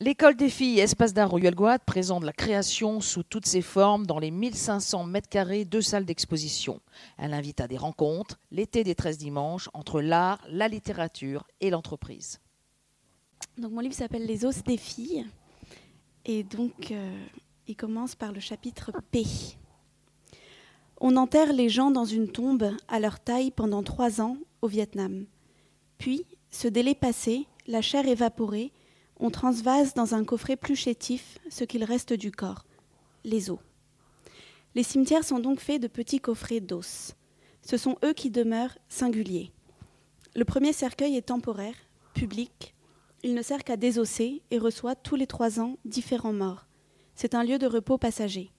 L'école des filles Espace d'art Royal Guad présente la création sous toutes ses formes dans les 1500 mètres carrés de salles d'exposition. Elle invite à des rencontres, l'été des 13 dimanches, entre l'art, la littérature et l'entreprise. Donc mon livre s'appelle Les os des filles. Et donc euh, il commence par le chapitre P. On enterre les gens dans une tombe à leur taille pendant trois ans au Vietnam. Puis, ce délai passé, la chair évaporée, on transvase dans un coffret plus chétif ce qu'il reste du corps, les os. Les cimetières sont donc faits de petits coffrets d'os. Ce sont eux qui demeurent singuliers. Le premier cercueil est temporaire, public. Il ne sert qu'à désosser et reçoit tous les trois ans différents morts. C'est un lieu de repos passager.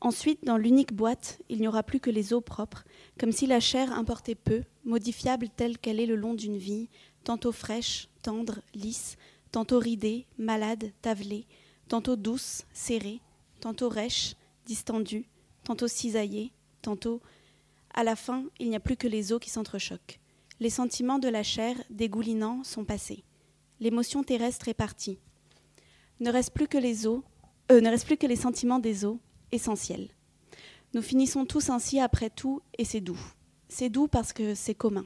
Ensuite, dans l'unique boîte, il n'y aura plus que les os propres, comme si la chair importait peu, modifiable telle qu'elle est le long d'une vie, tantôt fraîche, tendre, lisse, tantôt ridée, malade, tavelée, tantôt douce, serrée, tantôt rêche, distendue, tantôt cisaillée, tantôt. À la fin, il n'y a plus que les os qui s'entrechoquent. Les sentiments de la chair, dégoulinants, sont passés. L'émotion terrestre est partie. Ne reste plus que les euh, ne reste plus que les sentiments des os, essentiels. Nous finissons tous ainsi après tout, et c'est doux. C'est doux parce que c'est commun.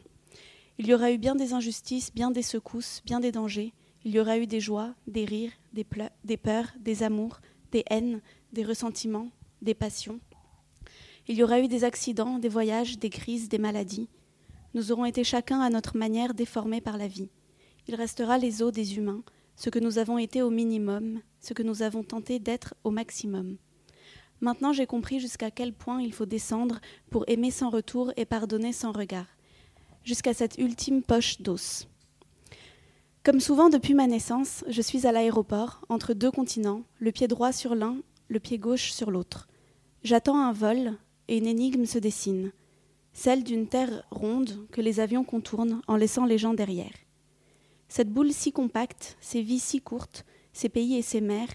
Il y aura eu bien des injustices, bien des secousses, bien des dangers, il y aura eu des joies, des rires, des, peurs, des amours, des haines, des ressentiments, des passions. Il y aura eu des accidents, des voyages, des crises, des maladies. Nous aurons été chacun à notre manière déformés par la vie. Il restera les os des humains, ce que nous avons été au minimum, ce que nous avons tenté d'être au maximum. Maintenant j'ai compris jusqu'à quel point il faut descendre pour aimer sans retour et pardonner sans regard, jusqu'à cette ultime poche d'os. Comme souvent depuis ma naissance, je suis à l'aéroport, entre deux continents, le pied droit sur l'un, le pied gauche sur l'autre. J'attends un vol, et une énigme se dessine, celle d'une terre ronde que les avions contournent en laissant les gens derrière. Cette boule si compacte, ces vies si courtes, ces pays et ces mers,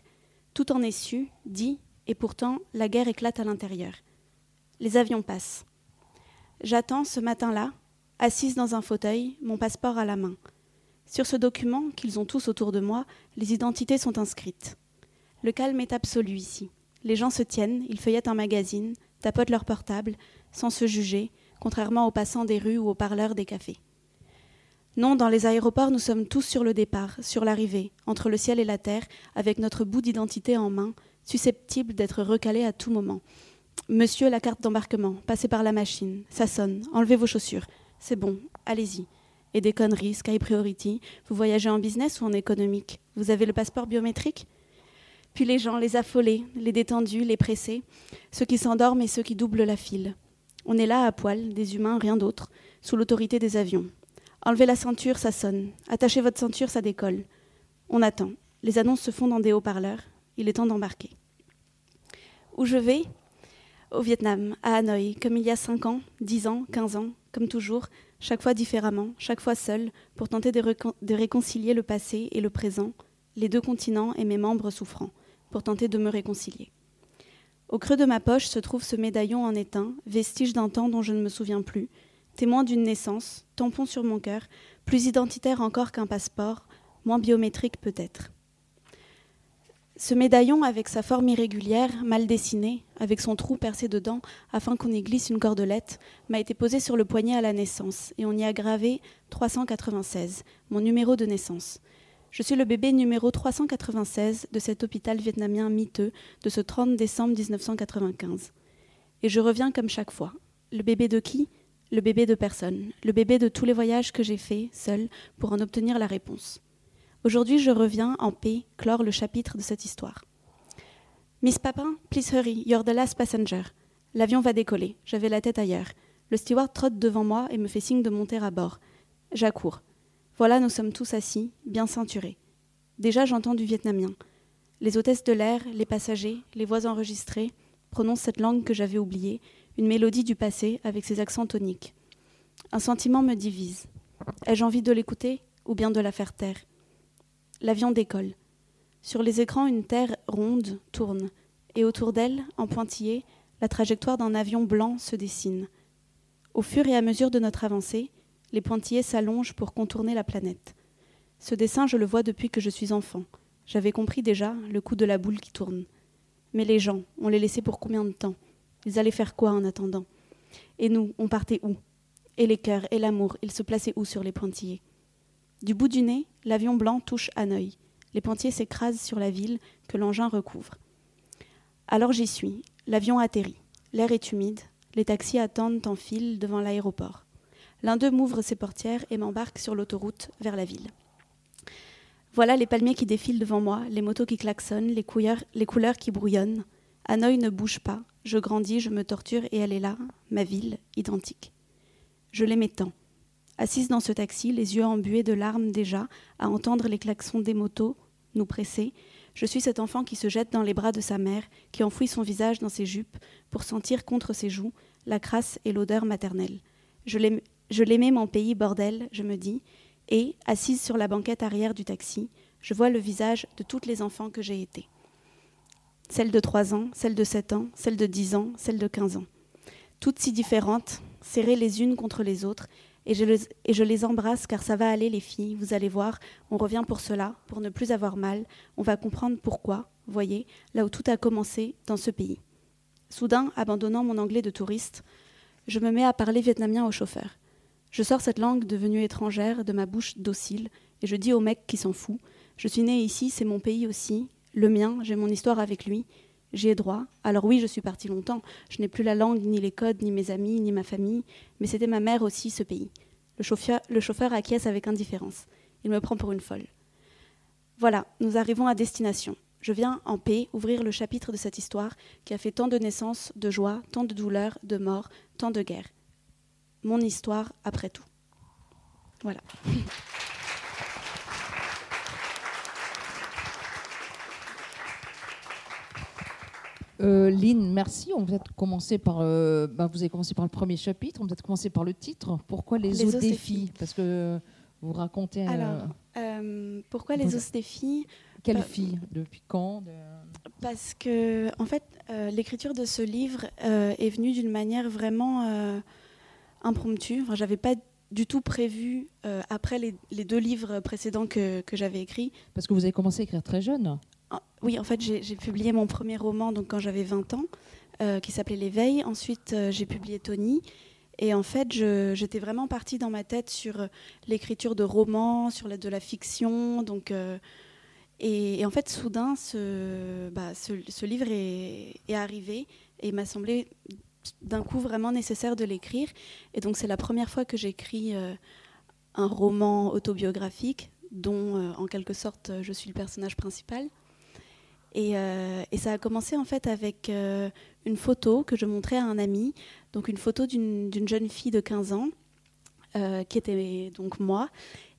tout en est su, dit, et pourtant la guerre éclate à l'intérieur. Les avions passent. J'attends ce matin-là, assise dans un fauteuil, mon passeport à la main. Sur ce document, qu'ils ont tous autour de moi, les identités sont inscrites. Le calme est absolu ici. Les gens se tiennent, ils feuillettent un magazine, tapotent leur portable, sans se juger, contrairement aux passants des rues ou aux parleurs des cafés. Non, dans les aéroports, nous sommes tous sur le départ, sur l'arrivée, entre le ciel et la terre, avec notre bout d'identité en main, susceptible d'être recalé à tout moment. Monsieur, la carte d'embarquement, passez par la machine, ça sonne, enlevez vos chaussures. C'est bon, allez-y et des conneries, Sky Priority. Vous voyagez en business ou en économique? Vous avez le passeport biométrique? Puis les gens, les affolés, les détendus, les pressés, ceux qui s'endorment et ceux qui doublent la file. On est là à poil, des humains, rien d'autre, sous l'autorité des avions. Enlevez la ceinture, ça sonne. Attachez votre ceinture, ça décolle. On attend. Les annonces se font dans des haut-parleurs. Il est temps d'embarquer. Où je vais? Au Vietnam, à Hanoï, comme il y a 5 ans, 10 ans, 15 ans, comme toujours, chaque fois différemment, chaque fois seul, pour tenter de, réconcilier le passé et le présent, les deux continents et mes membres souffrants, pour tenter de me réconcilier. Au creux de ma poche se trouve ce médaillon en étain, vestige d'un temps dont je ne me souviens plus, témoin d'une naissance, tampon sur mon cœur, plus identitaire encore qu'un passeport, moins biométrique peut-être. Ce médaillon, avec sa forme irrégulière, mal dessinée, avec son trou percé dedans afin qu'on y glisse une cordelette, m'a été posé sur le poignet à la naissance et on y a gravé 396, mon numéro de naissance. Je suis le bébé numéro 396 de cet hôpital vietnamien miteux de ce 30 décembre 1995. Et je reviens comme chaque fois. Le bébé de qui? Le bébé de personne. Le bébé de tous les voyages que j'ai faits, seul, pour en obtenir la réponse. Aujourd'hui, je reviens en paix clore le chapitre de cette histoire. Miss Papin, please hurry, you're the last passenger. L'avion va décoller. J'avais la tête ailleurs. Le steward trotte devant moi et me fait signe de monter à bord. J'accours. Voilà, nous sommes tous assis, bien ceinturés. Déjà, j'entends du vietnamien. Les hôtesses de l'air, les passagers, les voix enregistrées prononcent cette langue que j'avais oubliée, une mélodie du passé avec ses accents toniques. Un sentiment me divise. Ai-je envie de l'écouter ou bien de la faire taire? L'avion décolle. Sur les écrans, une terre ronde tourne, et autour d'elle, en pointillé, la trajectoire d'un avion blanc se dessine. Au fur et à mesure de notre avancée, les pointillés s'allongent pour contourner la planète. Ce dessin, je le vois depuis que je suis enfant. J'avais compris déjà le coup de la boule qui tourne. Mais les gens, on les laissait pour combien de temps? Ils allaient faire quoi en attendant? Et nous, on partait où? Et les cœurs et l'amour, ils se plaçaient où sur les pointillés? Du bout du nez, l'avion blanc touche Hanoï. Les pointillés s'écrasent sur la ville que l'engin recouvre. Alors j'y suis. L'avion atterrit. L'air est humide. Les taxis attendent en file devant l'aéroport. L'un d'eux m'ouvre ses portières et m'embarque sur l'autoroute vers la ville. Voilà les palmiers qui défilent devant moi, les motos qui klaxonnent, les couleurs qui brouillonnent. Hanoï ne bouge pas. Je grandis, je me torture et elle est là, ma ville, identique. Je l'aimais tant. Assise dans ce taxi, les yeux embués de larmes déjà, à entendre les klaxons des motos nous presser, je suis cet enfant qui se jette dans les bras de sa mère, qui enfouit son visage dans ses jupes pour sentir contre ses joues la crasse et l'odeur maternelle. Je l'aimais mon pays, bordel, je me dis, et, assise sur la banquette arrière du taxi, je vois le visage de toutes les enfants que j'ai été. Celle de 3 ans, celle de 7 ans, celle de 10 ans, celle de 15 ans. Toutes si différentes, serrées les unes contre les autres, et je, les, embrasse car ça va aller les filles, vous allez voir, on revient pour cela, pour ne plus avoir mal, on va comprendre pourquoi, voyez, là où tout a commencé dans ce pays. Soudain, abandonnant mon anglais de touriste, je me mets à parler vietnamien au chauffeur. Je sors cette langue devenue étrangère de ma bouche docile et je dis au mec qui s'en fout Je suis né ici, c'est mon pays aussi, le mien, j'ai mon histoire avec lui, j'y droit. Alors oui, je suis parti longtemps, je n'ai plus la langue, ni les codes, ni mes amis, ni ma famille, mais c'était ma mère aussi, ce pays. Le chauffeur, le chauffeur acquiesce avec indifférence. Il me prend pour une folle. Voilà, nous arrivons à destination. Je viens en paix ouvrir le chapitre de cette histoire qui a fait tant de naissances, de joie, tant de douleurs, de morts, tant de guerres mon histoire après tout. Voilà. Euh, Lynn, merci. On va peut-être commencer par. Euh, bah, vous avez commencé par le premier chapitre. On va peut-être commencer par le titre. Pourquoi les, os, des filles Parce que vous racontez. Euh, Alors, euh, pourquoi les os des filles? Quelle fille Depuis quand? Parce que, en fait, l'écriture de ce livre est venue d'une manière vraiment impromptu. Enfin, j'avais pas du tout prévu, euh, après les, deux livres précédents que, que j'avais écrits. Parce que vous avez commencé à écrire très jeune Oui, en fait, j'ai publié mon premier roman donc, quand j'avais 20 ans, euh, qui s'appelait L'éveil. Ensuite, euh, j'ai publié Tony. Et en fait, j'étais vraiment partie dans ma tête sur l'écriture de romans, sur de la fiction. Donc, et, en fait, soudain, ce, bah, ce, livre est, est arrivé et m'a semblé d'un coup vraiment nécessaire de l'écrire. Et donc c'est la première fois que j'écris euh, un roman autobiographique dont euh, en quelque sorte je suis le personnage principal. Et, euh, et ça a commencé en fait avec une photo que je montrais à un ami, donc une photo d'une jeune fille de 15 ans qui était donc moi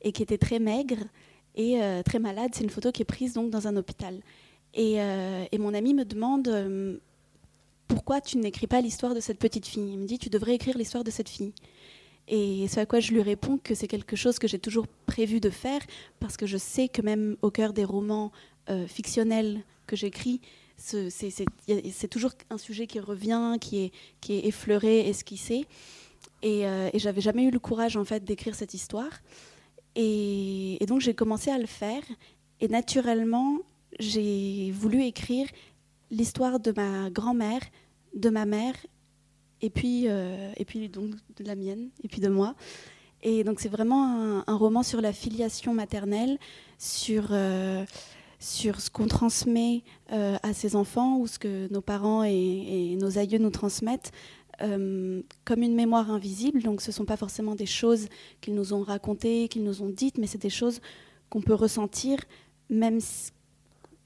et qui était très maigre et très malade. C'est une photo qui est prise donc dans un hôpital. Et, et mon ami me demande pourquoi tu n'écris pas l'histoire de cette petite fille? Il me dit, tu devrais écrire l'histoire de cette fille. Et ce à quoi je lui réponds que c'est quelque chose que j'ai toujours prévu de faire, parce que je sais que même au cœur des romans euh, fictionnels que j'écris, c'est toujours un sujet qui revient, qui est, effleuré, esquissé. Et, euh, et j'avais jamais eu le courage en fait d'écrire cette histoire. Et, et donc j'ai commencé à le faire. Et naturellement, j'ai voulu écrire l'histoire de ma grand-mère, de ma mère, et puis, euh, et puis donc de la mienne, et puis de moi. Et donc c'est vraiment un, roman sur la filiation maternelle, sur, euh, sur ce qu'on transmet euh, à ses enfants ou ce que nos parents et, nos aïeux nous transmettent. comme une mémoire invisible, donc ce ne sont pas forcément des choses qu'ils nous ont racontées, qu'ils nous ont dites, mais c'est des choses qu'on peut ressentir, même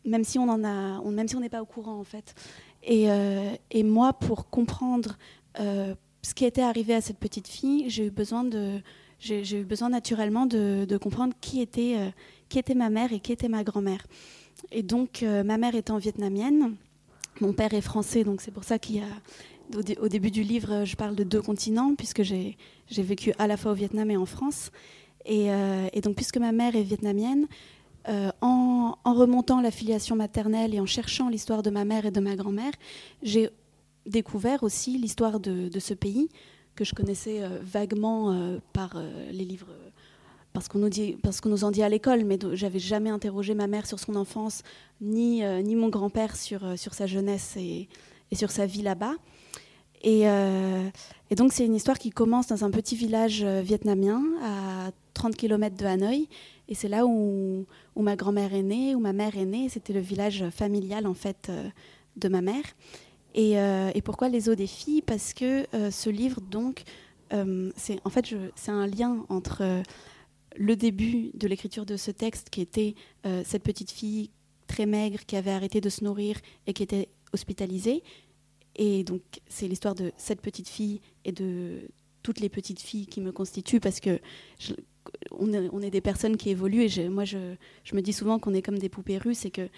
même si on a, même si on n'est pas au courant en fait. Et, euh, et moi, pour comprendre euh, ce qui était arrivé à cette petite fille, j'ai eu besoin de, j'ai eu besoin naturellement de, comprendre qui était, euh, qui était ma mère et qui était ma grand-mère. Et donc, ma mère étant vietnamienne, mon père est français, donc c'est pour ça qu'il début du livre, je parle de deux continents, puisque j'ai vécu à la fois au Vietnam et en France. Et, donc, puisque ma mère est vietnamienne, euh, en, remontant la filiation maternelle et en cherchant l'histoire de ma mère et de ma grand-mère, j'ai découvert aussi l'histoire de, ce pays que je connaissais euh, vaguement euh, par les livres parce qu'on nous, dit, nous en dit à l'école, mais j'avais jamais interrogé ma mère sur son enfance, ni, ni mon grand-père sur, sur sa jeunesse et, et sur sa vie là-bas. Et, et, donc c'est une histoire qui commence dans un petit village vietnamien à 30 km de Hanoï. Et c'est là où, où ma grand-mère est née, où ma mère est née. C'était le village familial en fait de ma mère. Et, et pourquoi les eaux des filles Parce que ce livre donc euh, c'est en fait c'est un lien entre euh, le début de l'écriture de ce texte, qui était euh, cette petite fille très maigre qui avait arrêté de se nourrir et qui était hospitalisée. Et donc c'est l'histoire de cette petite fille et de toutes les petites filles qui me constituent parce que on, est, des personnes qui évoluent et moi je, je, me dis souvent qu'on est comme des poupées russes et que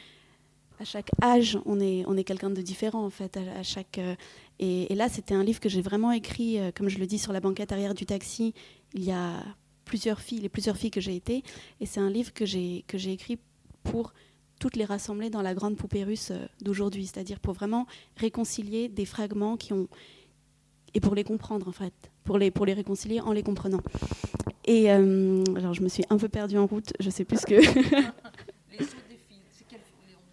à chaque âge, on est, on est quelqu'un de différent en fait. À, chaque, euh, et, là, c'était un livre que j'ai vraiment écrit, euh, comme je le dis, sur la banquette arrière du taxi. Il y a plusieurs filles, les plusieurs filles que j'ai été, et c'est un livre que j'ai écrit pour toutes les rassembler dans la grande poupée russe euh, d'aujourd'hui, c'est-à-dire pour vraiment réconcilier des fragments qui ont et pour les comprendre en fait, pour les pour les réconcilier en les comprenant. Et alors je me suis un peu perdue en route, je sais plus ce que.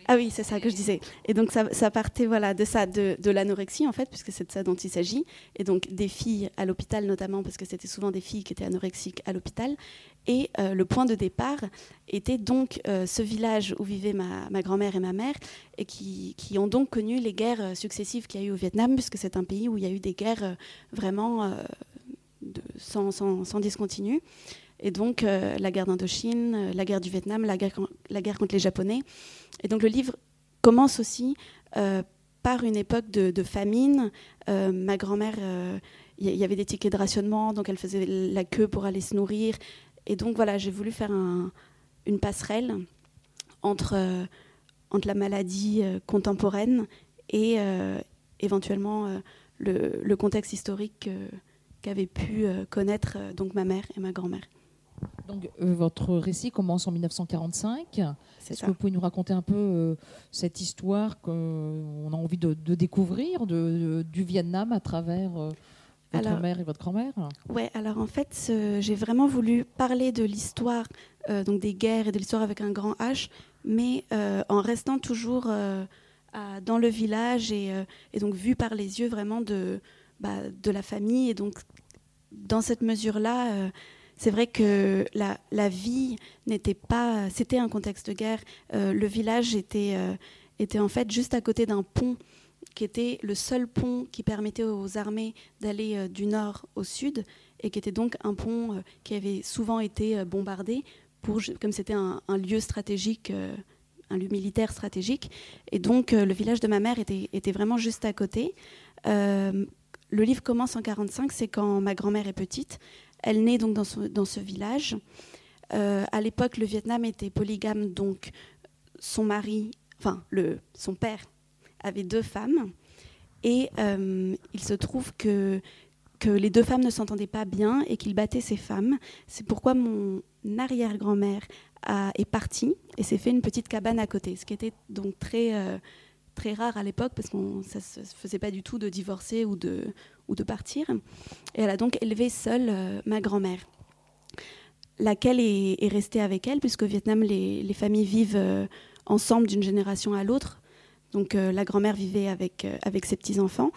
Ah oui, c'est ça que je disais. Et donc ça, partait voilà de ça, de, l'anorexie en fait, puisque c'est de ça dont il s'agit, et donc des filles à l'hôpital notamment, parce que c'était souvent des filles qui étaient anorexiques à l'hôpital. Et euh, le point de départ était donc euh, ce village où vivaient ma, grand-mère et ma mère, et qui, ont donc connu les guerres euh, successives qu'il y a eu au Vietnam, puisque c'est un pays où il y a eu des guerres vraiment sans discontinu. Et donc la guerre d'Indochine, la guerre du Vietnam, la guerre, la guerre contre les Japonais. Et donc le livre commence aussi euh, par une époque de, famine. Euh, ma grand-mère, il euh, y, avait des tickets de rationnement, donc elle faisait la queue pour aller se nourrir. Et donc voilà, j'ai voulu faire une passerelle entre, la maladie contemporaine et éventuellement le, le, contexte historique qu'avaient pu connaître donc ma mère et ma grand-mère. Donc, euh, votre récit commence en 1945. Est-ce que vous pouvez nous raconter un peu euh, cette histoire qu'on a envie de, découvrir de, du Vietnam à travers euh, votre mère et votre grand-mère? Ouais, alors en fait, j'ai vraiment voulu parler de l'histoire donc des guerres et de l'histoire avec un grand H, mais en restant toujours dans le village et, et, donc vu par les yeux vraiment de, bah, de la famille. Et donc, dans cette mesure-là, c'est vrai que la, vie n'était pas. C'était un contexte de guerre. Euh, le village était, euh, était en fait juste à côté d'un pont qui était le seul pont qui permettait aux armées d'aller euh, du nord au sud et qui était donc un pont qui avait souvent été bombardé pour, comme c'était un, lieu stratégique, un lieu militaire stratégique. Et donc le village de ma mère était, était vraiment juste à côté. le livre commence en 45, c'est quand ma grand-mère est petite. Elle naît donc dans ce, village. Euh, à l'époque, le Vietnam était polygame, donc son mari, enfin le, son père, avait deux femmes. Et euh, il se trouve que, que les deux femmes ne s'entendaient pas bien et qu'il battait ses femmes. C'est pourquoi mon arrière-grand-mère est partie et s'est fait une petite cabane à côté, ce qui était donc très, euh, très rare à l'époque parce que ça ne se faisait pas du tout de divorcer ou de, ou de partir. Et elle a donc élevé seule euh, ma grand-mère, laquelle est, restée avec elle, puisque au Vietnam, les, familles vivent euh, ensemble d'une génération à l'autre. Donc euh, la grand-mère vivait avec, avec ses petits-enfants.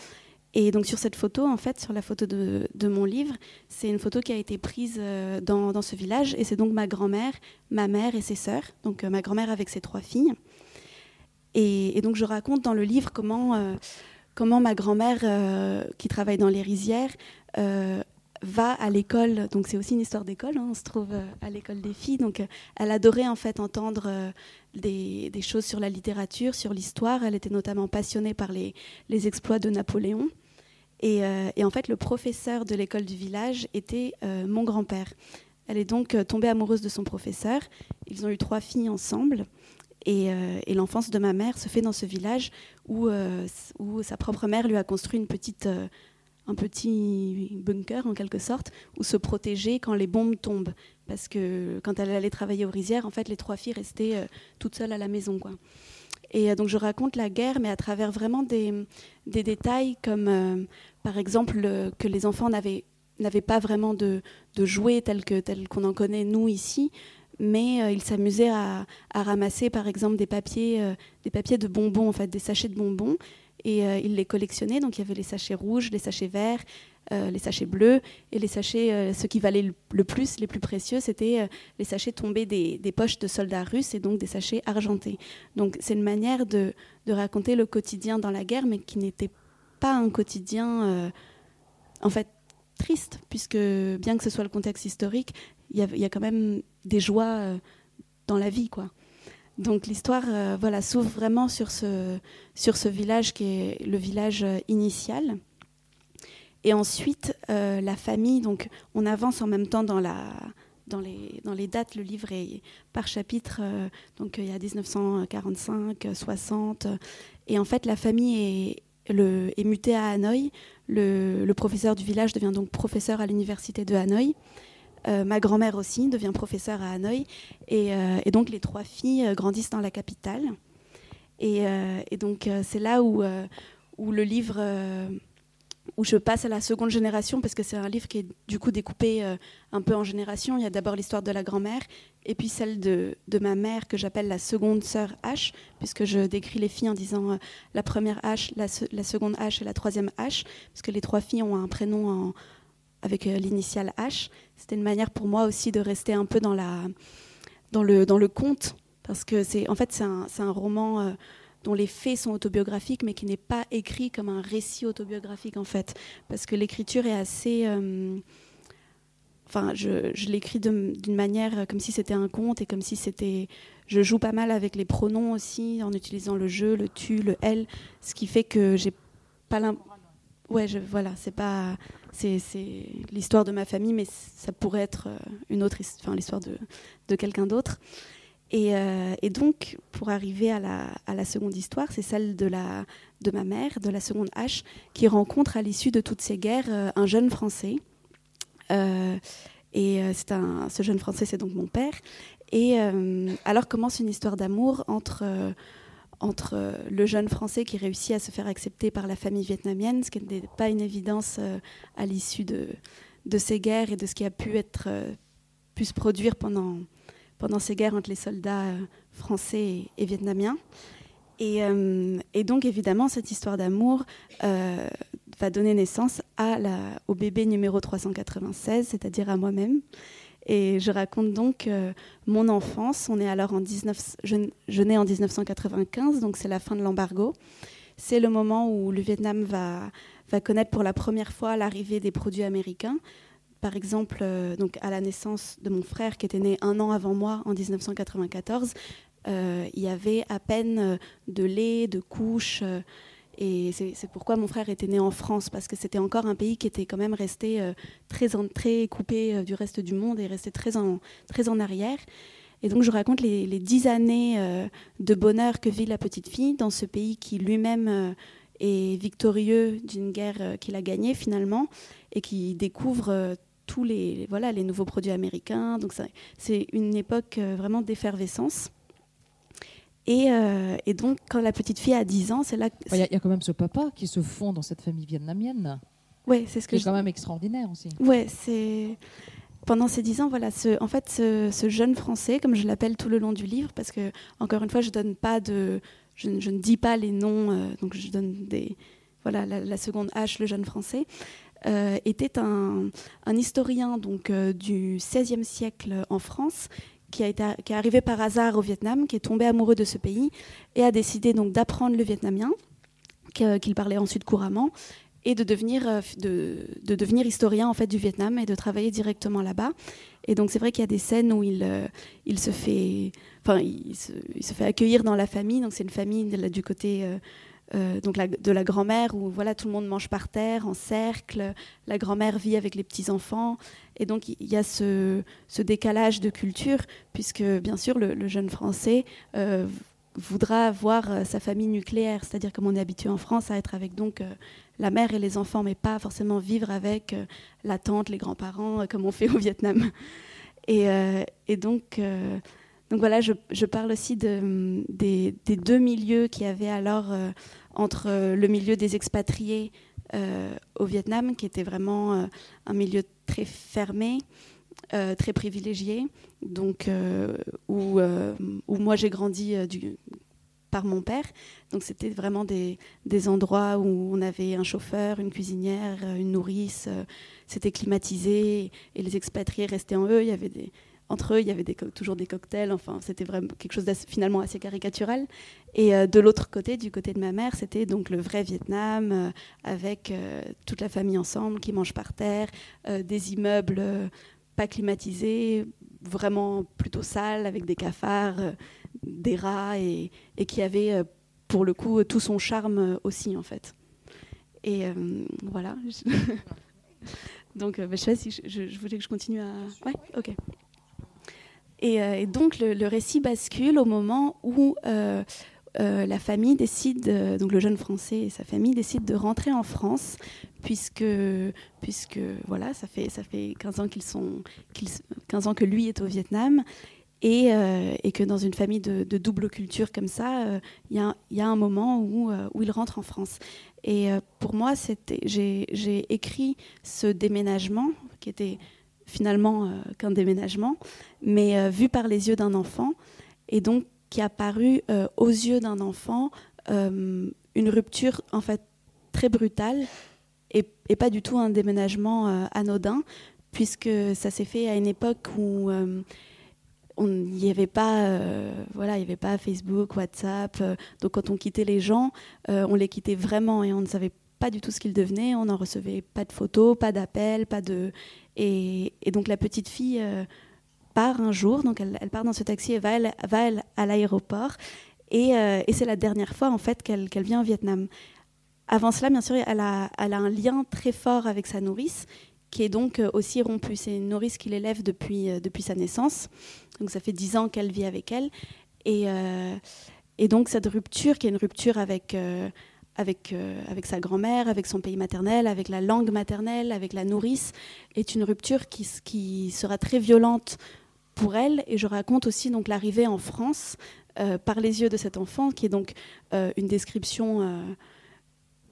Et donc sur cette photo, en fait, sur la photo de, mon livre, c'est une photo qui a été prise dans, dans ce village. Et c'est donc ma grand-mère, ma mère et ses sœurs. Donc ma grand-mère avec ses trois filles. Et, donc je raconte dans le livre comment comment ma grand-mère, euh, qui travaille dans les rizières, euh, va à l'école. Donc c'est aussi une histoire d'école. Hein, on se trouve euh, à l'école des filles. Donc elle adorait en fait entendre des, choses sur la littérature, sur l'histoire. Elle était notamment passionnée par les, exploits de Napoléon. Et, et, en fait, le professeur de l'école du village était mon grand-père. Elle est donc tombée amoureuse de son professeur. Ils ont eu trois filles ensemble. Euh, et, l'enfance de ma mère se fait dans ce village où, euh, où sa propre mère lui a construit une petite, euh, un petit bunker en quelque sorte, où se protéger quand les bombes tombent. Parce que quand elle allait travailler aux rizières, en fait, les trois filles restaient toutes seules à la maison. Quoi. Et donc je raconte la guerre, mais à travers vraiment des, des détails comme, par exemple, que les enfants n'avaient n'avait pas vraiment de, de jouets tels que tel qu'on en connaît nous ici, mais euh, il s'amusait à, ramasser par exemple des papiers, euh, des papiers de bonbons, en fait, des sachets de bonbons, et euh, il les collectionnait. Donc il y avait les sachets rouges, les sachets verts, les sachets bleus, et les sachets, ce qui valait le, plus, les plus précieux, c'était les sachets tombés des, poches de soldats russes, et donc des sachets argentés. Donc c'est une manière de, raconter le quotidien dans la guerre, mais qui n'était pas un quotidien, en fait, triste, puisque bien que ce soit le contexte historique, il y, a quand même des joies euh, dans la vie, quoi. Donc l'histoire euh, voilà, s'ouvre vraiment sur ce, sur ce village qui est le village euh, initial. Et ensuite, la famille, donc on avance en même temps dans, la, dans, les, dans les dates, le livre est par chapitre, donc il y a 1945, 60. Et en fait, la famille est, le, est mutée à Hanoï. Le, le, professeur du village devient donc professeur à l'université de Hanoï. Euh, ma grand-mère aussi devient professeure à Hanoï. Et, euh, donc les trois filles euh, grandissent dans la capitale. Et, donc c'est là où, le livre, où je passe à la seconde génération, parce que c'est un livre qui est du coup découpé un peu en générations. Il y a d'abord l'histoire de la grand-mère, et puis celle de, ma mère que j'appelle la seconde sœur H, puisque je décris les filles en disant la première H, la, la, seconde H et la troisième H, parce que les trois filles ont un prénom en avec euh, l'initiale H. C'était une manière pour moi aussi de rester un peu dans, le, conte, parce que c'est en fait c'est un, roman euh, dont les faits sont autobiographiques, mais qui n'est pas écrit comme un récit autobiographique en fait, parce que l'écriture est assez euh, enfin, je, je l'écris d'une manière comme si c'était un conte et comme si c'était. Je joue pas mal avec les pronoms aussi, en utilisant le je, le tu, le elle, ce qui fait que j'ai pas l'impression. Ouais, je, voilà, c'est pas, c'est l'histoire de ma famille, mais ça pourrait être euh, une autre, enfin l'histoire de, quelqu'un d'autre. Et, euh, donc, pour arriver à la, seconde histoire, c'est celle de, ma mère, de la seconde H, qui rencontre à l'issue de toutes ces guerres euh, un jeune Français. et ce jeune Français, c'est donc mon père. Et alors commence une histoire d'amour entre entre euh, le jeune Français qui réussit à se faire accepter par la famille vietnamienne, ce qui n'est pas une évidence euh, à l'issue de, ces guerres et de ce qui a pu, euh, se produire pendant, ces guerres entre les soldats français et, vietnamiens. Et, donc évidemment, cette histoire d'amour va donner naissance au bébé numéro 396, c'est-à-dire à moi-même. Et je raconte donc euh, mon enfance. On est alors en 19, je, nais en 1995, donc c'est la fin de l'embargo. C'est le moment où le Vietnam va, va connaître pour la première fois l'arrivée des produits américains. Par exemple, euh, donc à la naissance de mon frère qui était né un an avant moi en 1994, euh, il y avait à peine de lait, de couches. Et c'est pourquoi mon frère était né en France, parce que c'était encore un pays qui était quand même resté euh, très, très coupé euh, du reste du monde et resté très en, très en arrière. Et donc je raconte les, dix années euh, de bonheur que vit la petite fille dans ce pays qui lui-même est victorieux d'une guerre qu'il a gagnée finalement et qui découvre tous les, voilà, les nouveaux produits américains. Donc c'est une époque vraiment d'effervescence. Euh, et, donc, quand la petite fille a 10 ans, c'est là Il y, a quand même ce papa qui se fond dans cette famille vietnamienne. Oui, c'est ce que C'est quand même extraordinaire aussi. Oui, c'est. Pendant ces 10 ans, voilà, ce, en fait, ce, jeune Français, comme je l'appelle tout le long du livre, parce que, encore une fois, je donne pas de. Je, ne dis pas les noms, euh, donc je donne des. Voilà, la, seconde H, le jeune Français. Euh, était un, un, historien donc du XVIe siècle en France qui, est arrivé par hasard au Vietnam, qui est tombé amoureux de ce pays et a décidé donc d'apprendre le vietnamien, qu'il parlait ensuite couramment, et de devenir, euh, de, de, devenir historien en fait du Vietnam et de travailler directement là-bas. Et donc c'est vrai qu'il y a des scènes où il, euh, se fait, il se, fait accueillir dans la famille. Donc c'est une famille du côté euh, euh, donc de la grand-mère où voilà tout le monde mange par terre en cercle, la grand-mère vit avec les petits enfants et donc il y a ce, décalage de culture puisque bien sûr le, jeune français euh, voudra voir euh, sa famille nucléaire, c'est-à-dire comme on est habitué en France à être avec donc la mère et les enfants, mais pas forcément vivre avec la tante, les grands-parents comme on fait au Vietnam. Et, donc donc voilà, je, parle aussi de, des, deux milieux qu'il y avait alors entre le milieu des expatriés euh, au Vietnam, qui était vraiment un milieu très fermé, très privilégié, donc où, moi j'ai grandi par mon père. Donc c'était vraiment des, des, endroits où on avait un chauffeur, une cuisinière, une nourrice. C'était climatisé et les expatriés restaient en eux. Il y avait des, entre eux, il y avait toujours des cocktails. Enfin, c'était vraiment quelque chose finalement assez caricatural. Et euh, de l'autre côté, du côté de ma mère, c'était donc le vrai Vietnam euh, avec euh, toute la famille ensemble qui mange par terre, des immeubles pas climatisés, vraiment plutôt sales avec des cafards, des rats et, qui avait pour le coup tout son charme aussi en fait. Et voilà. donc, bah, je sais si je, je, voulais que je continue à. Ouais, ok. Euh, et, donc le, récit bascule au moment où euh, euh, la famille décide, donc le jeune Français et sa famille décident de rentrer en France, puisque, puisque voilà, ça fait, ça fait 15 ans qu'ils sont, 15 ans que lui est au Vietnam. Et, et, que dans une famille de, double culture comme ça, il y, y, a un moment où, où, il rentre en France. Et pour moi, j'ai écrit ce déménagement qui était finalement euh, qu'un déménagement, mais euh, vu par les yeux d'un enfant, et donc qui a paru euh, aux yeux d'un enfant une rupture en fait très brutale et, pas du tout un déménagement anodin, puisque ça s'est fait à une époque où il n'y avait pas voilà il y avait pas Facebook WhatsApp donc quand on quittait les gens on les quittait vraiment et on ne savait pas du tout ce qu'ils devenaient on n'en recevait pas de photos pas d'appels pas de et, donc la petite fille euh, part un jour, donc elle, part dans ce taxi et va, à l'aéroport. Euh, et, c'est la dernière fois en fait qu'elle vient au Vietnam. Avant cela, bien sûr, elle a, un lien très fort avec sa nourrice, qui est donc euh, aussi rompu. C'est une nourrice qui l'élève depuis, depuis sa naissance. Donc ça fait dix ans qu'elle vit avec elle. Et, et, donc cette rupture, qui est une rupture avec, avec, euh, avec sa grand-mère, avec son pays maternel, avec la langue maternelle, avec la nourrice, est une rupture qui, sera très violente pour elle. Et je raconte aussi donc l'arrivée en France euh, par les yeux de cet enfant, qui est donc euh, une description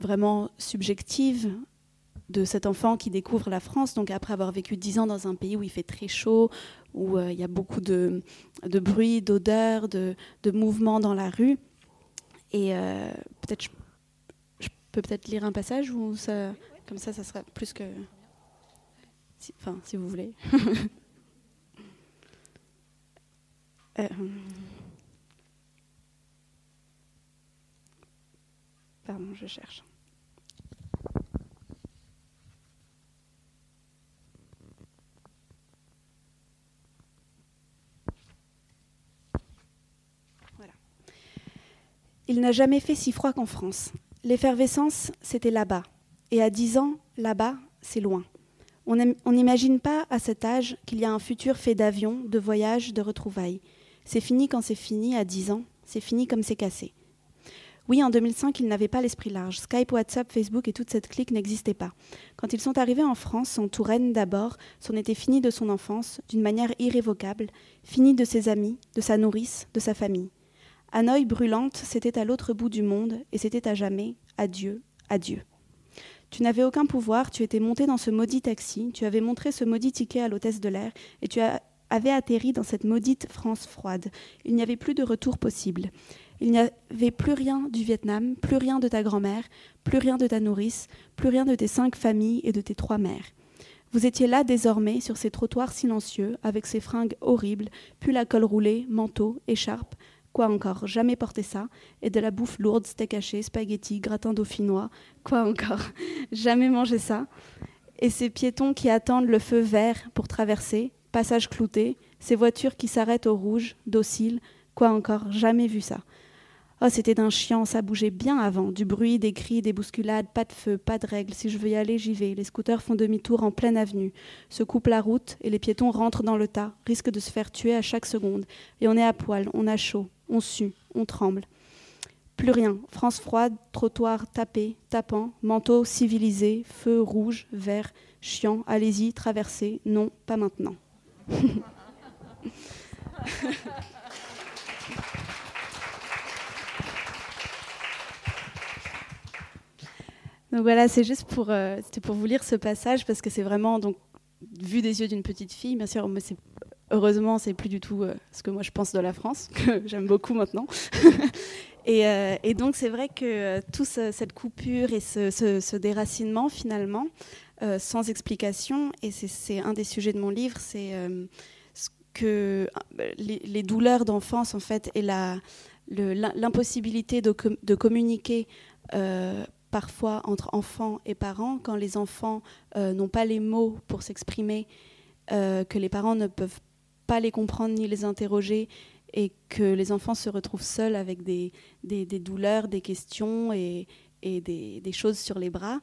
vraiment subjective de cet enfant qui découvre la France, donc après avoir vécu dix ans dans un pays où il fait très chaud, où il y a beaucoup de, de bruit, d'odeurs, de, de mouvements dans la rue. Et peut-être je peut-être lire un passage ou ça, comme ça, ça sera plus que. enfin, si vous voulez. Euh, pardon, je cherche. Voilà. Il n'a jamais fait si froid qu'en France. L'effervescence, c'était là-bas. Et à 10 ans, là-bas, c'est loin. On n'imagine pas à cet âge qu'il y a un futur fait d'avions, de voyages, de retrouvailles. C'est fini quand c'est fini, à 10 ans. C'est fini comme c'est cassé. Oui, en 2005, ils n'avaient pas l'esprit large. Skype, WhatsApp, Facebook et toute cette clique n'existaient pas. Quand ils sont arrivés en France, en Touraine d'abord, c'en était fini de son enfance, d'une manière irrévocable, fini de ses amis, de sa nourrice, de sa famille. Hanoï brûlante, c'était à l'autre bout du monde, et c'était à jamais, adieu, adieu. Tu n'avais aucun pouvoir, tu étais monté dans ce maudit taxi, tu avais montré ce maudit ticket à l'hôtesse de l'air, et tu avais atterri dans cette maudite France froide. Il n'y avait plus de retour possible. Il n'y avait plus rien du Vietnam, plus rien de ta grand-mère, plus rien de ta nourrice, plus rien de tes cinq familles et de tes trois mères. Vous étiez là désormais sur ces trottoirs silencieux, avec ces fringues horribles, puis la colle roulée, manteau, écharpe, Quoi encore? Jamais porté ça. Et de la bouffe lourde, steak haché, spaghetti, gratin dauphinois. Quoi encore? Jamais mangé ça. Et ces piétons qui attendent le feu vert pour traverser, passage clouté, ces voitures qui s'arrêtent au rouge, dociles. Quoi encore? Jamais vu ça. Oh, c'était d'un chiant, ça bougeait bien avant. Du bruit, des cris, des bousculades, pas de feu, pas de règles. Si je veux y aller, j'y vais. Les scooters font demi-tour en pleine avenue, se coupent la route et les piétons rentrent dans le tas, risquent de se faire tuer à chaque seconde. Et on est à poil, on a chaud, on sue, on tremble. Plus rien. France froide, trottoir tapé, tapant, manteau civilisé, feu rouge, vert, chiant, allez-y, traversez. Non, pas maintenant. Donc voilà, c'est juste pour, euh, pour vous lire ce passage parce que c'est vraiment donc vu des yeux d'une petite fille. Bien sûr, mais c'est heureusement, c'est plus du tout euh, ce que moi je pense de la France, que j'aime beaucoup maintenant. et, euh, et, donc, c'est vrai que toute cette coupure et ce, déracinement, finalement, sans explication, et c'est un des sujets de mon livre, c'est que les, douleurs d'enfance, en fait, et l'impossibilité de, communiquer parfois entre enfants et parents, quand les enfants euh, n'ont pas les mots pour s'exprimer, euh, que les parents ne peuvent pas les comprendre ni les interroger, et que les enfants se retrouvent seuls avec des, des, douleurs, des questions et, et des, choses sur les bras.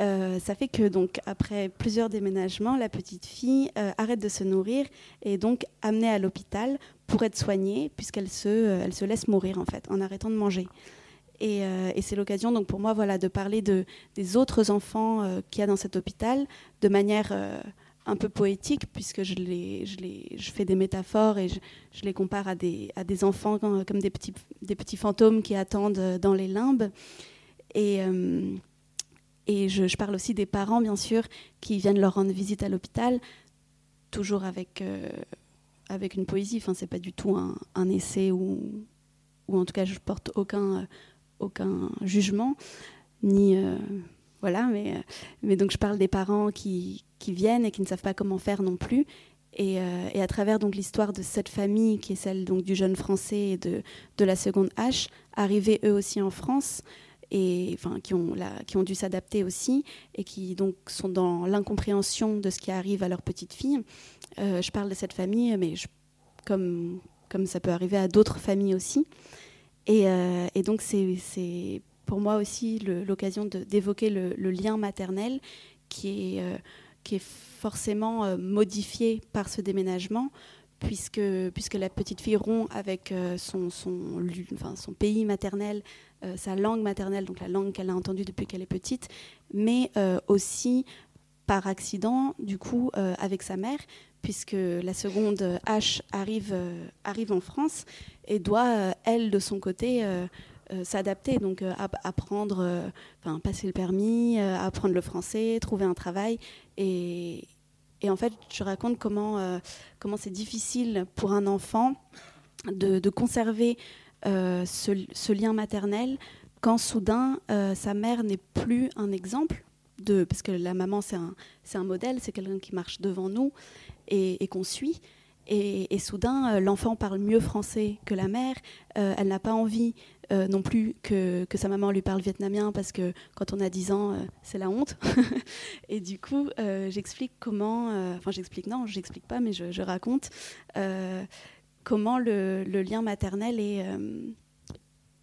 Euh, ça fait que donc après plusieurs déménagements, la petite fille arrête de se nourrir et est donc amenée à l'hôpital pour être soignée puisqu'elle se, elle se laisse mourir en fait en arrêtant de manger. Euh, et, c'est l'occasion donc pour moi voilà, de parler de, des autres enfants euh, qu'il y a dans cet hôpital de manière euh, un peu poétique, puisque je, les, je, les, je fais des métaphores et je, les compare à des, à des enfants comme des petits, des petits fantômes qui attendent dans les limbes. Et, et je, parle aussi des parents, bien sûr, qui viennent leur rendre visite à l'hôpital, toujours avec, avec une poésie. Enfin, c'est pas du tout un, un essai ou, ou en tout cas je porte aucun aucun jugement, ni euh, voilà, mais, euh, mais donc je parle des parents qui, qui, viennent et qui ne savent pas comment faire non plus. Et, euh, et à travers donc l'histoire de cette famille, qui est celle donc du jeune français et de, de la seconde H, arrivés eux aussi en France, et enfin qui ont, la, qui ont dû s'adapter aussi, et qui donc sont dans l'incompréhension de ce qui arrive à leur petite fille. je parle de cette famille, mais comme, comme ça peut arriver à d'autres familles aussi. Euh, et, donc, c'est pour moi aussi l'occasion d'évoquer le, lien maternel qui est, euh, qui est forcément euh, modifié par ce déménagement, puisque, puisque la petite fille rompt avec son, son, son pays maternel, sa langue maternelle, donc la langue qu'elle a entendue depuis qu'elle est petite, mais aussi par accident, du coup, avec sa mère, puisque la seconde H arrive, arrive en France et doit, euh, elle, de son côté, euh, euh, s'adapter, donc apprendre, enfin passer le permis, apprendre le français, trouver un travail. Et, et en fait, je raconte comment comment c'est difficile pour un enfant de, conserver ce, lien maternel quand soudain sa mère n'est plus un exemple de parce que la maman c'est un un modèle, c'est quelqu'un qui marche devant nous et, et qu'on suit. Et, soudain, euh, l'enfant parle mieux français que la mère. Euh, elle n'a pas envie euh, non plus que, que, sa maman lui parle vietnamien parce que quand on a 10 ans, c'est la honte. et du coup, j'explique comment, enfin j'explique, non, j'explique pas, mais je, raconte comment le, lien maternel est,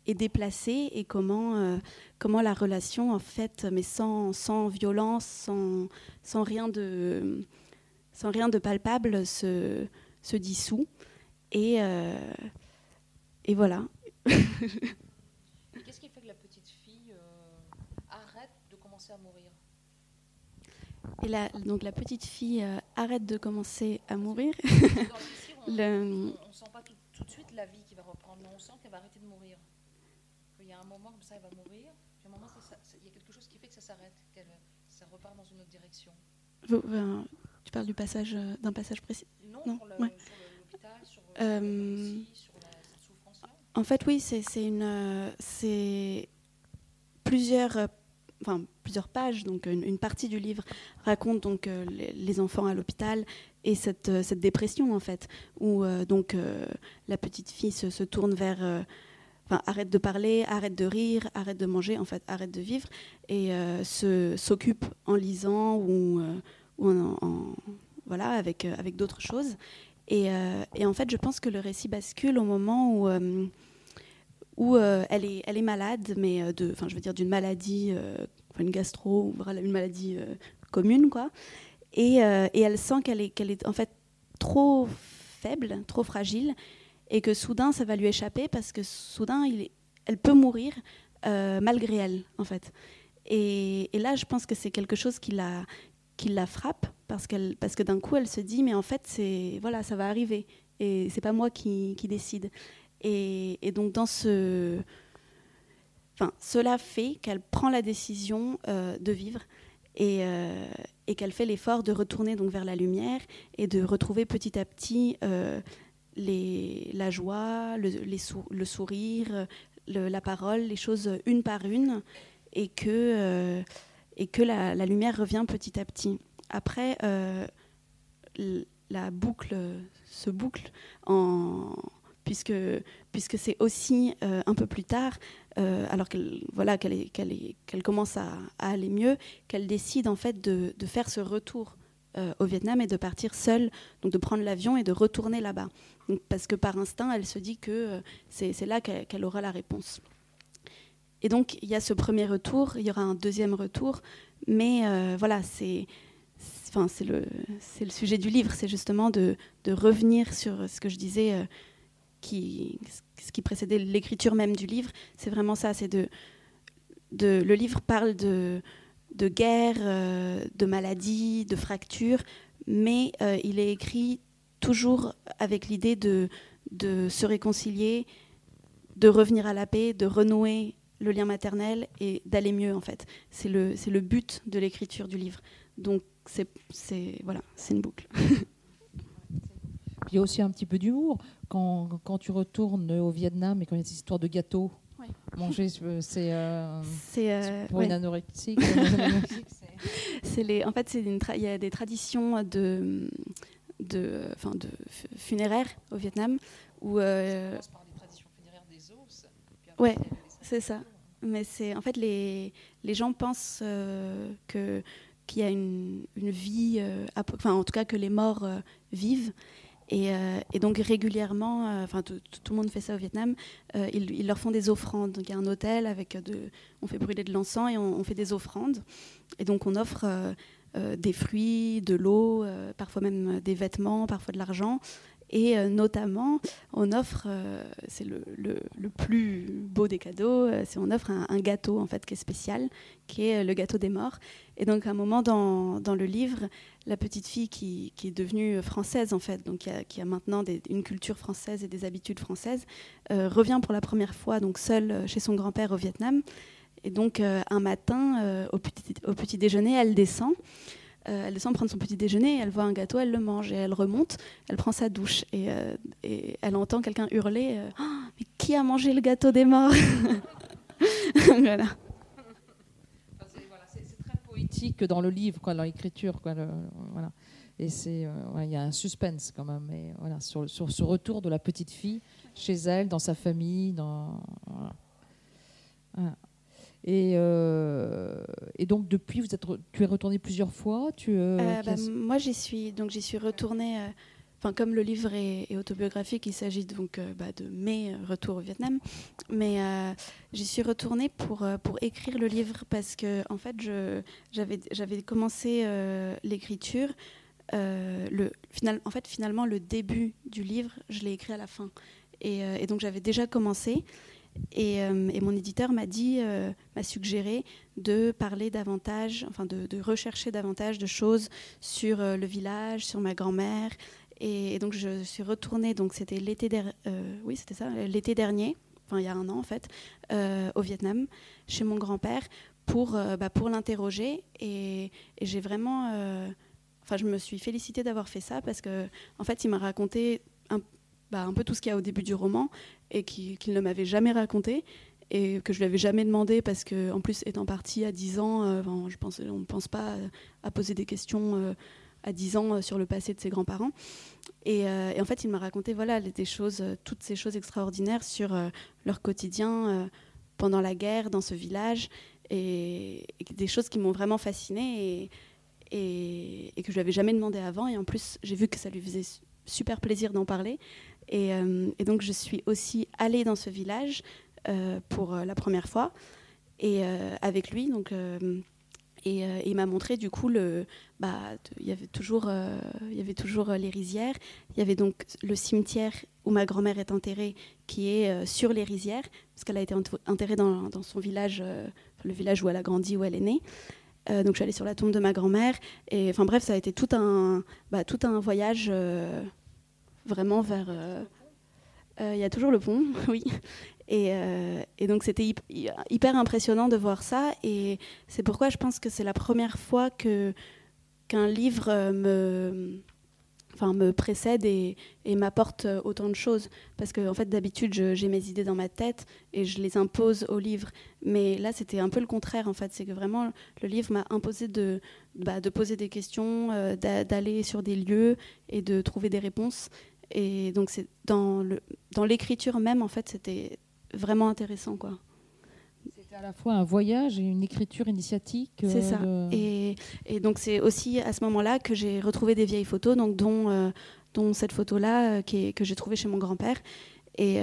est déplacé et comment, comment la relation, en fait, mais sans, sans violence, sans, sans, rien de, sans rien de palpable, se se dissout. Et, euh, et voilà. Qu'est-ce qui fait que la petite fille euh, arrête de commencer à mourir? Et la, donc la petite fille euh, arrête de commencer à mourir. on ne sent pas tout, de suite la vie qui va reprendre, mais on sent qu'elle va arrêter de mourir. Il y a un moment comme ça, elle va mourir, puis un moment, il y a quelque chose qui fait que ça s'arrête, que ça repart dans une autre direction. tu parles du passage, d'un passage précis? Non, sur l'hôpital, sur, euh, sur En fait, oui, c'est euh, enfin plusieurs pages. Donc, une, partie du livre raconte donc euh, les, enfants à l'hôpital et cette, dépression en fait, où donc la petite fille se, tourne vers arrête de parler, arrête de rire, arrête de manger, en fait, arrête de vivre, et s'occupe en lisant ou, en, voilà, avec, euh, d'autres choses. Et, euh, en fait, je pense que le récit bascule au moment où, euh, où elle, est, elle est malade, mais de, enfin, je veux dire d'une maladie, une gastro, une maladie commune, quoi. Et, elle sent qu'elle est, qu'elle est en fait trop faible, trop fragile, et que soudain ça va lui échapper parce que soudain elle peut mourir malgré elle, en fait. Et, là, je pense que c'est quelque chose qui la, qui la frappe parce, qu'elle, parce que d'un coup elle se dit mais en fait c'est voilà ça va arriver et c'est pas moi qui décide et, donc dans ce enfin, cela fait qu'elle prend la décision de vivre et, et qu'elle fait l'effort de retourner donc vers la lumière et de retrouver petit à petit les, la joie, le, les le sourire, la parole, les choses une par une, et que, euh, et que la, lumière revient petit à petit. Après, euh, la boucle se boucle en, puisque, puisque c'est aussi euh, un peu plus tard, alors qu'elle voilà, qu'elle qu'elle commence à, aller mieux, qu'elle décide en fait de, faire ce retour au Vietnam et de partir seule, donc de prendre l'avion et de retourner là-bas. Parce que par instinct, elle se dit que c'est là qu'elle aura la réponse. Et donc, il y a ce premier retour, il y aura un deuxième retour, mais euh, voilà, c'est enfin, le, le sujet du livre, c'est justement de, de, revenir sur ce que je disais, euh, ce qui précédait l'écriture même du livre. C'est vraiment ça, c'est de, le livre parle de, guerre, euh, de maladie, de fractures, mais il est écrit toujours avec l'idée de, se réconcilier, de revenir à la paix, de renouer le lien maternel et d'aller mieux en fait. C'est le, le but de l'écriture du livre. Donc c'est voilà, c'est une boucle. il y a aussi un petit peu d'humour quand, quand, tu retournes au Vietnam et quand il y a cette histoire de gâteau. Manger, c'est, euh, c'est euh, pour une anorexique. c'est les, en fait, c'est il y a des traditions de, de, enfin, de funéraires au Vietnam où. Euh, par les traditions funéraires des os. Ouais. C'est ça. Mais c'est en fait les, les gens pensent euh, que qu'il y a une, une vie, euh, enfin en tout cas que les morts euh, vivent. Et, et, donc régulièrement, enfin tout, le monde fait ça au Vietnam, ils, ils, leur font des offrandes. Donc il y a un hôtel avec on fait brûler de l'encens et on, fait des offrandes. Et donc on offre des fruits, de l'eau, parfois même des vêtements, parfois de l'argent. Et euh, notamment, on offre, euh, c'est le, plus beau des cadeaux, euh, c'est on offre un, gâteau en fait qui est spécial, qui est le gâteau des morts. Et donc à un moment dans, le livre, la petite fille qui, est devenue française en fait, donc qui a, maintenant une culture française et des habitudes françaises, revient pour la première fois donc seule chez son grand-père au Vietnam. Et donc un matin au petit déjeuner, elle descend. Euh, elle descend prendre son petit déjeuner, elle voit un gâteau, elle le mange et elle remonte, elle prend sa douche et, euh, elle entend quelqu'un hurler euh, oh, Mais qui a mangé le gâteau des morts? Voilà. C'est très poétique dans le livre, quoi, dans l'écriture. voilà. Et il y a un suspense quand même. Mais voilà, sur, sur, ce retour de la petite fille chez elle, dans sa famille. Dans, voilà. Euh, et, donc depuis, vous êtes, tu es retournée plusieurs fois. Tu, euh, euh, bah, moi, j'y suis donc j'y suis retournée. Enfin, comme le livre est, autobiographique, il s'agit donc bah, de mes retours au Vietnam. Mais j'y suis retournée pour pour écrire le livre parce que en fait, j'avais j'avais commencé l'écriture. le final, en fait, finalement, le début du livre, je l'ai écrit à la fin. Et, et donc j'avais déjà commencé. Euh, et, mon éditeur m'a dit, euh, m'a suggéré de parler davantage, enfin de, rechercher davantage de choses sur euh, le village, sur ma grand-mère. Et, donc je suis retournée, donc c'était l'été dernier, oui c'était ça, l'été dernier, enfin il y a un an en fait, au Vietnam, chez mon grand-père, pour, bah, pour l'interroger. Et, j'ai vraiment, enfin je me suis félicitée d'avoir fait ça parce que en fait il m'a raconté un, bah, un peu tout ce qu'il y a au début du roman et qu'il ne m'avait jamais raconté et que je lui avais jamais demandé parce que en plus étant parti à 10 ans, euh, je pense, on ne pense pas à poser des questions euh, à 10 ans euh, sur le passé de ses grands-parents. Et, en fait, il m'a raconté voilà des choses, toutes ces choses extraordinaires sur leur quotidien pendant la guerre dans ce village et, des choses qui m'ont vraiment fascinée et, et, que je lui avais jamais demandé avant. Et en plus, j'ai vu que ça lui faisait super plaisir d'en parler. Euh, et, donc je suis aussi allée dans ce village euh, pour euh, la première fois. Et avec lui. Donc et, il m'a montré du coup le bah il y avait toujours y avait toujours les rizières. Il y avait donc le cimetière où ma grand-mère est enterrée qui est sur les rizières parce qu'elle a été enterrée dans, dans son village le village où elle a grandi où elle est née. Donc je suis allée sur la tombe de ma grand-mère. Et enfin bref ça a été tout un bah, tout un voyage vraiment vers. Euh, euh, il y a toujours le pont, oui. Et, euh, et donc c'était hyper impressionnant de voir ça. Et c'est pourquoi je pense que c'est la première fois que qu'un livre me enfin, me précède et, m'apporte autant de choses. Parce que en fait, d'habitude, j'ai mes idées dans ma tête et je les impose au livre. Mais là, c'était un peu le contraire, en fait. C'est que vraiment, le livre m'a imposé de, bah, de poser des questions, d'aller sur des lieux et de trouver des réponses. Et donc, c'est dans l'écriture dans même, en fait, c'était vraiment intéressant, quoi à la fois un voyage et une écriture initiatique. C'est ça. Euh, et, et, donc c'est aussi à ce moment-là que j'ai retrouvé des vieilles photos, donc dont, euh, dont cette photo-là euh, qui que j'ai trouvée chez mon grand-père. Et,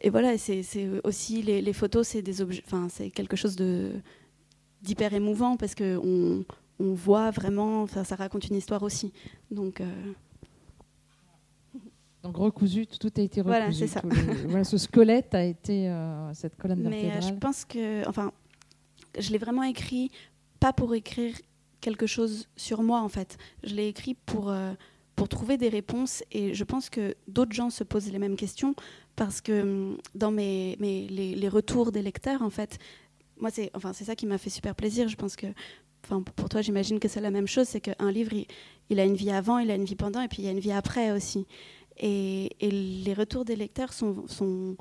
et voilà, c'est aussi les, les photos, c'est des objets, enfin c'est quelque chose de d'hyper émouvant parce que on, on voit vraiment, ça raconte une histoire aussi. Donc donc recousu, tout a été recousu. Voilà, c'est ça. voilà, ce squelette a été euh, cette colonne vertébrale. Mais je pense que, enfin, je l'ai vraiment écrit pas pour écrire quelque chose sur moi en fait. Je l'ai écrit pour euh, pour trouver des réponses et je pense que d'autres gens se posent les mêmes questions parce que hum, dans mes, mes les, les, retours des lecteurs en fait, moi c'est enfin c'est ça qui m'a fait super plaisir. Je pense que Enfin, pour toi, j'imagine que c'est la même chose, c'est qu'un livre, il, il, a une vie avant, il a une vie pendant, et puis il y a une vie après aussi. Et, les retours des lecteurs sont, sont,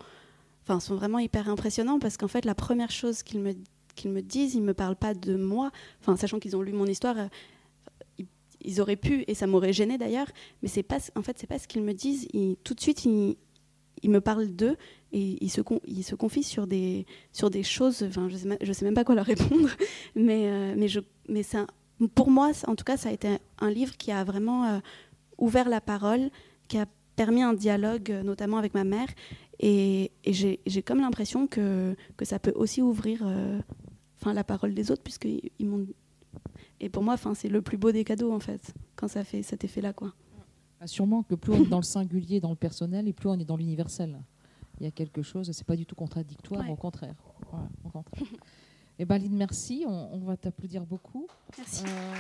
enfin, sont vraiment hyper impressionnants parce qu'en fait, la première chose qu'ils me, qu'ils me disent, ils ne me parlent pas de moi, enfin, sachant qu'ils ont lu mon histoire. Euh, ils, auraient pu, et ça m'aurait gêné d'ailleurs, mais c'est pas, en fait, c'est pas ce qu'ils me disent. tout de suite, ils, ils me parlent d'eux et ils se, ils se confient sur des, sur des choses. Enfin, je sais, sais même pas quoi leur répondre, mais, euh, mais, je, mais pour moi, en tout cas, ça a été un livre qui a vraiment euh, ouvert la parole, qui a permis un dialogue, euh, notamment avec ma mère. Et, j'ai comme l'impression que, que ça peut aussi ouvrir euh, enfin, la parole des autres, puisqu'ils ils m'ont. Et pour moi, enfin, c'est le plus beau des cadeaux, en fait, quand ça fait cet effet-là. quoi. Bah, sûrement que plus on est dans le singulier, dans le personnel, et plus on est dans l'universel. Il y a quelque chose, c'est pas du tout contradictoire, au contraire. au contraire. Et eh ben, Lynn, merci. On, on va t'applaudir beaucoup. Merci. Euh,